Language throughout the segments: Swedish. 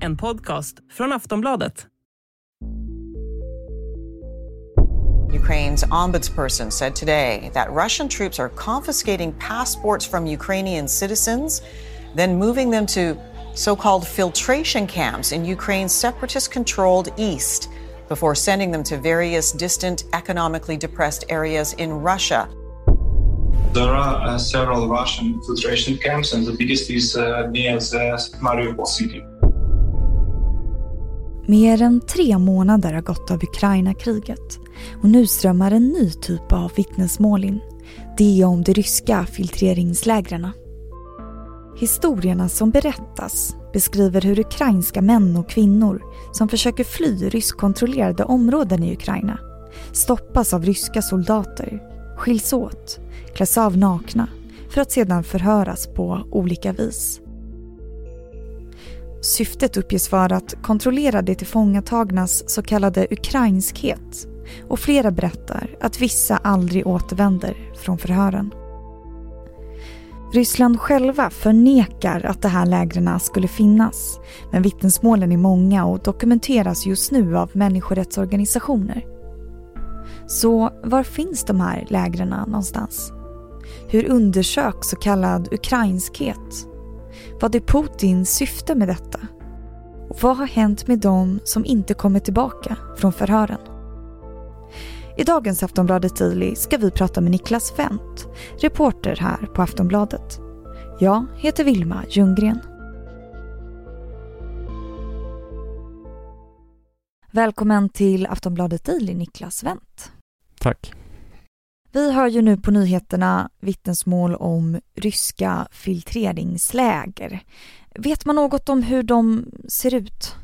En podcast från Aftonbladet. Ukraine's ombudsperson said today that Russian troops are confiscating passports from Ukrainian citizens, then moving them to so called filtration camps in Ukraine's separatist controlled east before sending them to various distant, economically depressed areas in Russia. There are uh, several Russian filtration camps, and the biggest is uh, near the Mariupol city. Mer än tre månader har gått av Ukraina-kriget och nu strömmar en ny typ av vittnesmål in. Det om de ryska filtreringslägren. Historierna som berättas beskriver hur ukrainska män och kvinnor som försöker fly ryskkontrollerade områden i Ukraina stoppas av ryska soldater, skiljs åt, kläs av nakna för att sedan förhöras på olika vis. Syftet uppges vara att kontrollera de tillfångatagnas så kallade ukrainskhet och flera berättar att vissa aldrig återvänder från förhören. Ryssland själva förnekar att de här lägren skulle finnas men vittnesmålen är många och dokumenteras just nu av människorättsorganisationer. Så var finns de här lägren någonstans? Hur undersöks så kallad ukrainskhet? Vad är Putins syfte med detta? Och vad har hänt med dem som inte kommer tillbaka från förhören? I dagens Aftonbladet Daily ska vi prata med Niklas Wendt, reporter här på Aftonbladet. Jag heter Vilma Ljunggren. Välkommen till Aftonbladet Daily, Niklas Wendt. Tack. Vi hör ju nu på nyheterna vittnesmål om ryska filtreringsläger. Vet man något om hur de ser ut?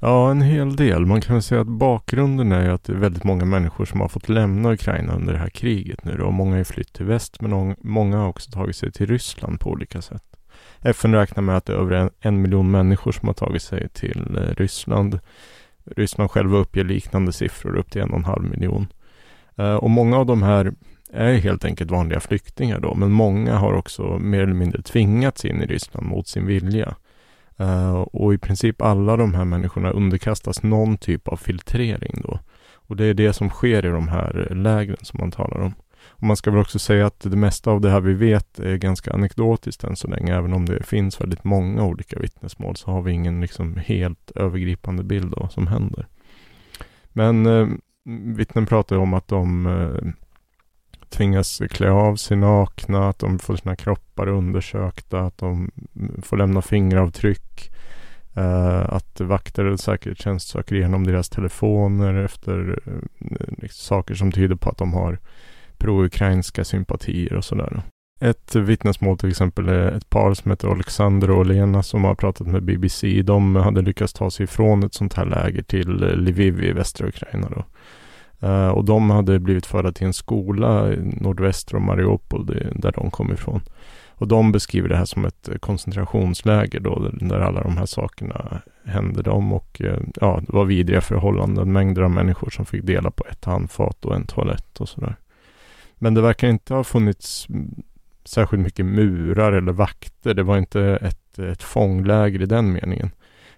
Ja, en hel del. Man kan säga att bakgrunden är att det är väldigt många människor som har fått lämna Ukraina under det här kriget nu då. Många har flytt till väst men många har också tagit sig till Ryssland på olika sätt. FN räknar med att det är över en, en miljon människor som har tagit sig till eh, Ryssland. Ryssland själva uppger liknande siffror, upp till en och en halv miljon. Eh, och många av de här är helt enkelt vanliga flyktingar då, men många har också mer eller mindre tvingats in i Ryssland mot sin vilja. Eh, och i princip alla de här människorna underkastas någon typ av filtrering då. Och det är det som sker i de här lägren som man talar om. Och man ska väl också säga att det mesta av det här vi vet är ganska anekdotiskt än så länge. Även om det finns väldigt många olika vittnesmål så har vi ingen liksom helt övergripande bild av vad som händer. Men eh, vittnen pratar om att de eh, tvingas klä av sig nakna, att de får sina kroppar undersökta, att de mm, får lämna fingeravtryck. Eh, att vakter eller säkerhetstjänst söker igenom deras telefoner efter uh, saker som tyder på att de har pro-ukrainska sympatier och sådär. Ett vittnesmål till exempel är ett par som heter Alexander och Lena som har pratat med BBC. De hade lyckats ta sig ifrån ett sånt här läger till eh, Lviv i västra Ukraina. Då. Uh, och de hade blivit förda till en skola nordväster om Mariupol, där de kom ifrån. Och de beskriver det här som ett eh, koncentrationsläger då, där alla de här sakerna hände dem. Och uh, ja, det var vidriga förhållanden, mängder av människor som fick dela på ett handfat och en toalett och sådär. Men det verkar inte ha funnits mm, särskilt mycket murar eller vakter. Det var inte ett, ett fångläger i den meningen.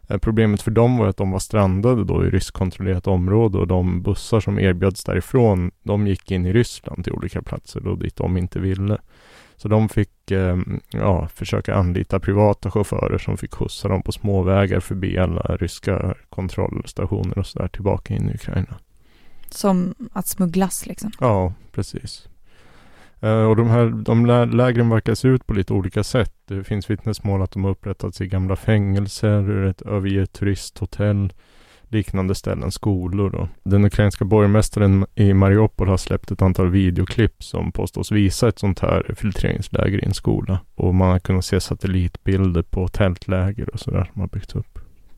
Eh, problemet för dem var att de var strandade då i ryskkontrollerat område och de bussar som erbjöds därifrån, de gick in i Ryssland till olika platser då dit de inte ville. Så de fick eh, ja, försöka anlita privata chaufförer som fick skjutsa dem på småvägar förbi alla ryska kontrollstationer och sådär tillbaka in i Ukraina. Som att smugglas liksom? Ja, precis. Eh, och de här de lägren verkar se ut på lite olika sätt. Det finns vittnesmål att de har upprättats i gamla fängelser, ett övergivet turisthotell, liknande ställen, skolor då. Den ukrainska borgmästaren i Mariupol har släppt ett antal videoklipp som påstås visa ett sånt här filtreringsläger i en skola. Och man har kunnat se satellitbilder på tältläger och sådär som har byggts upp.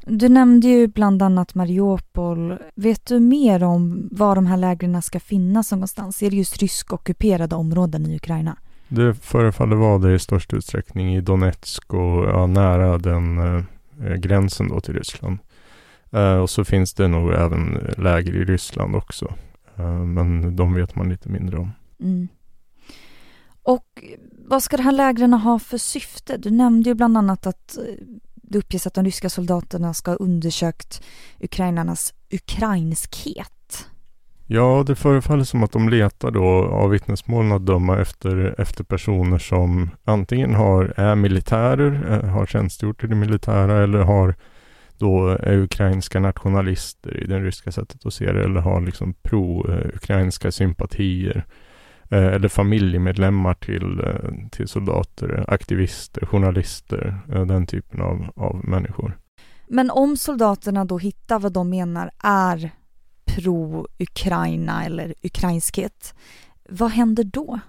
Du nämnde ju bland annat Mariupol. Vet du mer om var de här lägren ska finnas någonstans? Är det just ryskockuperade områden i Ukraina? Det förefaller vara det i störst utsträckning i Donetsk och ja, nära den eh, gränsen då till Ryssland. Eh, och så finns det nog även läger i Ryssland också. Eh, men de vet man lite mindre om. Mm. Och vad ska det här lägren ha för syfte? Du nämnde ju bland annat att det uppges att de ryska soldaterna ska ha undersökt ukrainarnas ukrainskhet. Ja, det förefaller som att de letar då av vittnesmålen att döma efter, efter personer som antingen har, är militärer, eh, har tjänstgjort i det militära eller har då är ukrainska nationalister i det ryska sättet att se det eller har liksom pro-ukrainska eh, sympatier. Eh, eller familjemedlemmar till, eh, till soldater, aktivister, journalister, den typen av, av människor. Men om soldaterna då hittar vad de menar är pro-Ukraina eller ukrainskhet, vad händer då?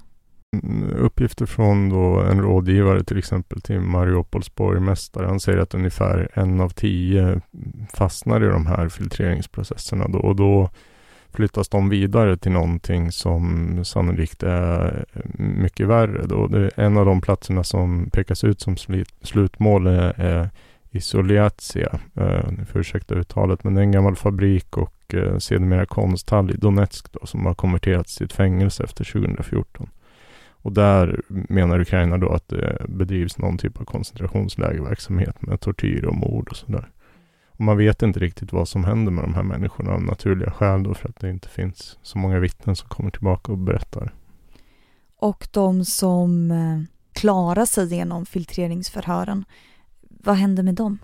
Mm, uppgifter från då en rådgivare till exempel till Mariupols borgmästare. Han säger att ungefär en av tio fastnar i de här filtreringsprocesserna då, och då flyttas de vidare till någonting som sannolikt är mycket värre. Då. Det är en av de platserna som pekas ut som slutmål är, är Isoliatia, eh, ni får ursäkta uttalet, men det är en gammal fabrik och eh, sedermera konsthall i Donetsk då, som har konverterats till ett fängelse efter 2014. Och där menar Ukraina då att det bedrivs någon typ av koncentrationslägerverksamhet med tortyr och mord och sådär. Och man vet inte riktigt vad som händer med de här människorna av naturliga skäl då för att det inte finns så många vittnen som kommer tillbaka och berättar. Och de som eh, klarar sig genom filtreringsförhören, vad händer med dem?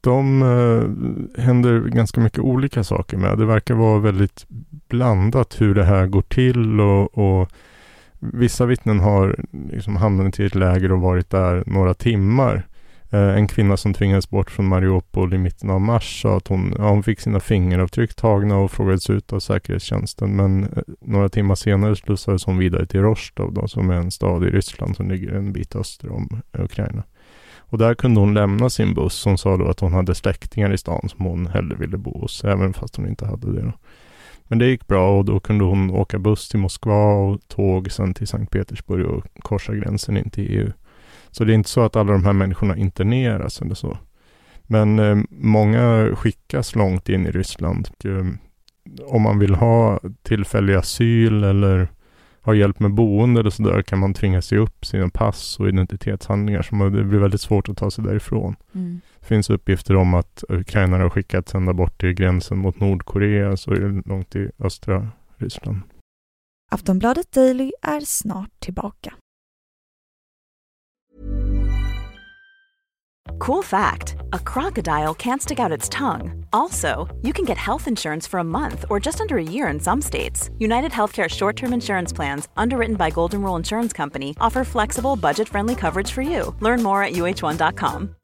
De eh, händer ganska mycket olika saker med. Det verkar vara väldigt blandat hur det här går till och, och vissa vittnen har liksom hamnat i ett läger och varit där några timmar. Eh, en kvinna som tvingades bort från Mariupol i mitten av mars sa att hon, ja, hon fick sina fingeravtryck tagna och frågades ut av säkerhetstjänsten. Men eh, några timmar senare slussades hon vidare till Rostov då, som är en stad i Ryssland som ligger en bit öster om eh, Ukraina. Och där kunde hon lämna sin buss. Hon sa då att hon hade släktingar i stan som hon hellre ville bo hos, även fast hon inte hade det. Då. Men det gick bra och då kunde hon åka buss till Moskva och tåg sen till Sankt Petersburg och korsa gränsen in till EU. Så det är inte så att alla de här människorna interneras eller så. Men eh, många skickas långt in i Ryssland. Och, eh, om man vill ha tillfällig asyl eller har hjälp med boende eller sådär kan man tvinga sig upp sina pass och identitetshandlingar. Så det blir väldigt svårt att ta sig därifrån. Mm. Det finns uppgifter om att ukrainare har skickats ända bort till gränsen mot Nordkorea, så är det långt i östra Ryssland. Aftonbladet Daily är snart tillbaka. Cool fact a crocodile can't stick out its tongue. Also, you can get health insurance for a month or just under a year in some states. United Healthcare short term insurance plans, underwritten by Golden Rule Insurance Company, offer flexible, budget friendly coverage for you. Learn more at uh1.com.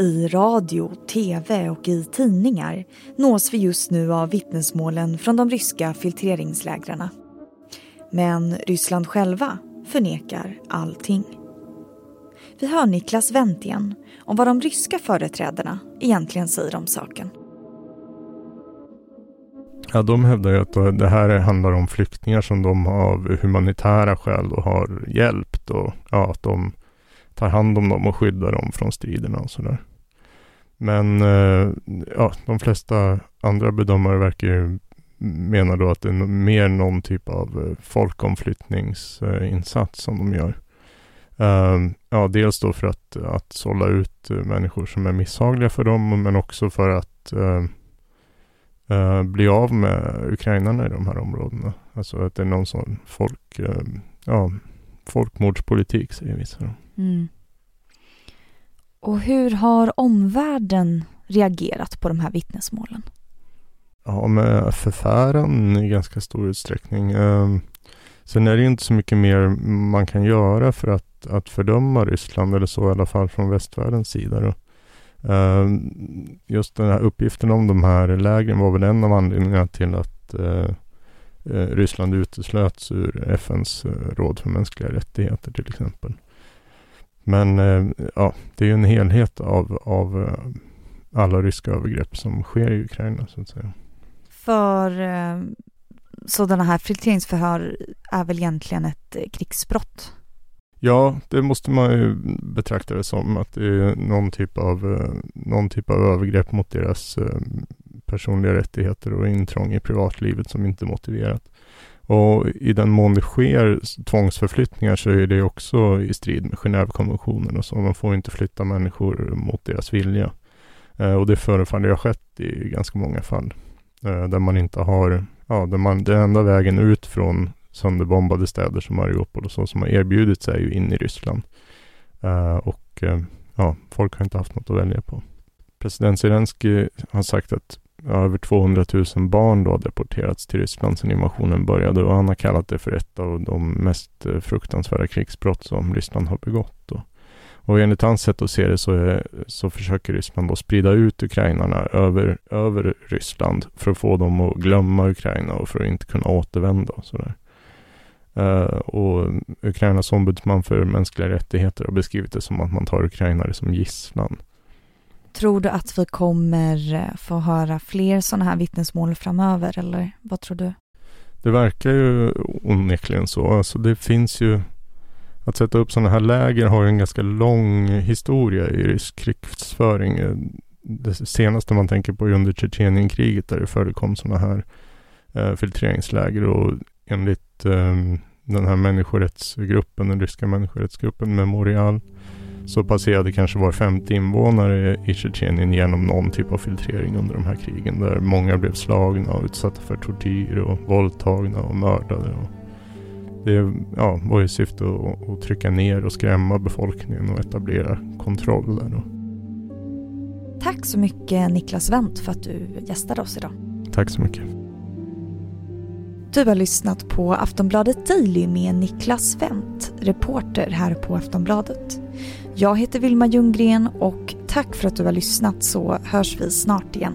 I radio, tv och i tidningar nås vi just nu av vittnesmålen från de ryska filtreringslägren. Men Ryssland själva förnekar allting. Vi hör Niklas Wendt igen om vad de ryska företrädarna egentligen säger om saken. Ja, de hävdar ju att eh, det här handlar om flyktingar som de av humanitära skäl då har hjälpt och ja, att de tar hand om dem och skyddar dem från striderna och sådär. Men eh, ja, de flesta andra bedömare verkar ju menar då att det är mer någon typ av eh, folkomflyttningsinsats som de gör. Ehm, ja, dels då för att, att sålla ut eh, människor som är misshagliga för dem, men också för att uh, bli av med ukrainarna i de här områdena. Alltså att det är någon sån folk, ehm, ja, folkmordspolitik säger vissa. Mm. Och hur har omvärlden reagerat på de här vittnesmålen? Ja, med eh, förfäran i ganska stor utsträckning. Ehm, sen är det ju inte så mycket mer man kan göra för att, att fördöma Ryssland, eller så i alla fall från västvärldens sida. Då. Ehm, just den här uppgiften om de här lägren var väl en av anledningarna till att eh, eh, Ryssland uteslöts ur FNs råd för mänskliga rättigheter till exempel. Men ja, det är ju en helhet av, av alla ryska övergrepp som sker i Ukraina så att säga. För eh, sådana här filtreringsförhör är väl egentligen ett eh, krigsbrott? Ja, det måste man ju betrakta det som att det är någon typ av, eh, någon typ av övergrepp mot deras eh, personliga rättigheter och intrång i privatlivet som inte är motiverat. Och i den mån det sker tvångsförflyttningar så är det också i strid med Genèvekonventionen och så. Man får inte flytta människor mot deras vilja. Och det förefaller ha skett i ganska många fall. Eh, där man inte har, ja, där man, den enda vägen ut från sönderbombade städer som Mariupol och så som har erbjudit sig ju in i Ryssland. Eh, och eh, ja, folk har inte haft något att välja på. President Zelensky har sagt att över 200 000 barn då har deporterats till Ryssland sedan invasionen började och han har kallat det för ett av de mest fruktansvärda krigsbrott som Ryssland har begått. Då. Och enligt hans sätt att se det så, så försöker Ryssland då sprida ut ukrainarna över, över Ryssland för att få dem att glömma Ukraina och för att inte kunna återvända och sådär. Uh, och Ukrainas ombudsman för mänskliga rättigheter har beskrivit det som att man tar ukrainare som gisslan. Tror du att vi kommer eh, få höra fler sådana här vittnesmål framöver eller vad tror du? Det verkar ju onekligen så. Alltså det finns ju att sätta upp sådana här läger har ju en ganska lång historia i rysk krigsföring. Eh, det senaste man tänker på är under Tjetjenienkriget där det förekom sådana här eh, filtreringsläger och enligt eh, den här människorättsgruppen, den ryska människorättsgruppen Memorial, så passerade kanske var femte invånare i Tjetjenien genom någon typ av filtrering under de här krigen där många blev slagna och utsatta för tortyr och våldtagna och mördade. Och det ja, var ju syfte att, att trycka ner och skrämma befolkningen och etablera kontroll där. Tack så mycket Niklas Wendt för att du gästade oss idag. Tack så mycket. Du har lyssnat på Aftonbladet Daily med Niklas Wendt, reporter här på Aftonbladet. Jag heter Vilma Ljunggren och tack för att du har lyssnat så hörs vi snart igen.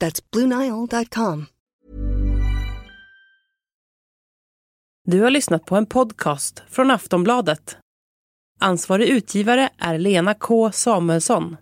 That's BlueNile.com. Du har lyssnat på en podcast från Aftonbladet. Ansvarig utgivare är Lena K Samuelsson.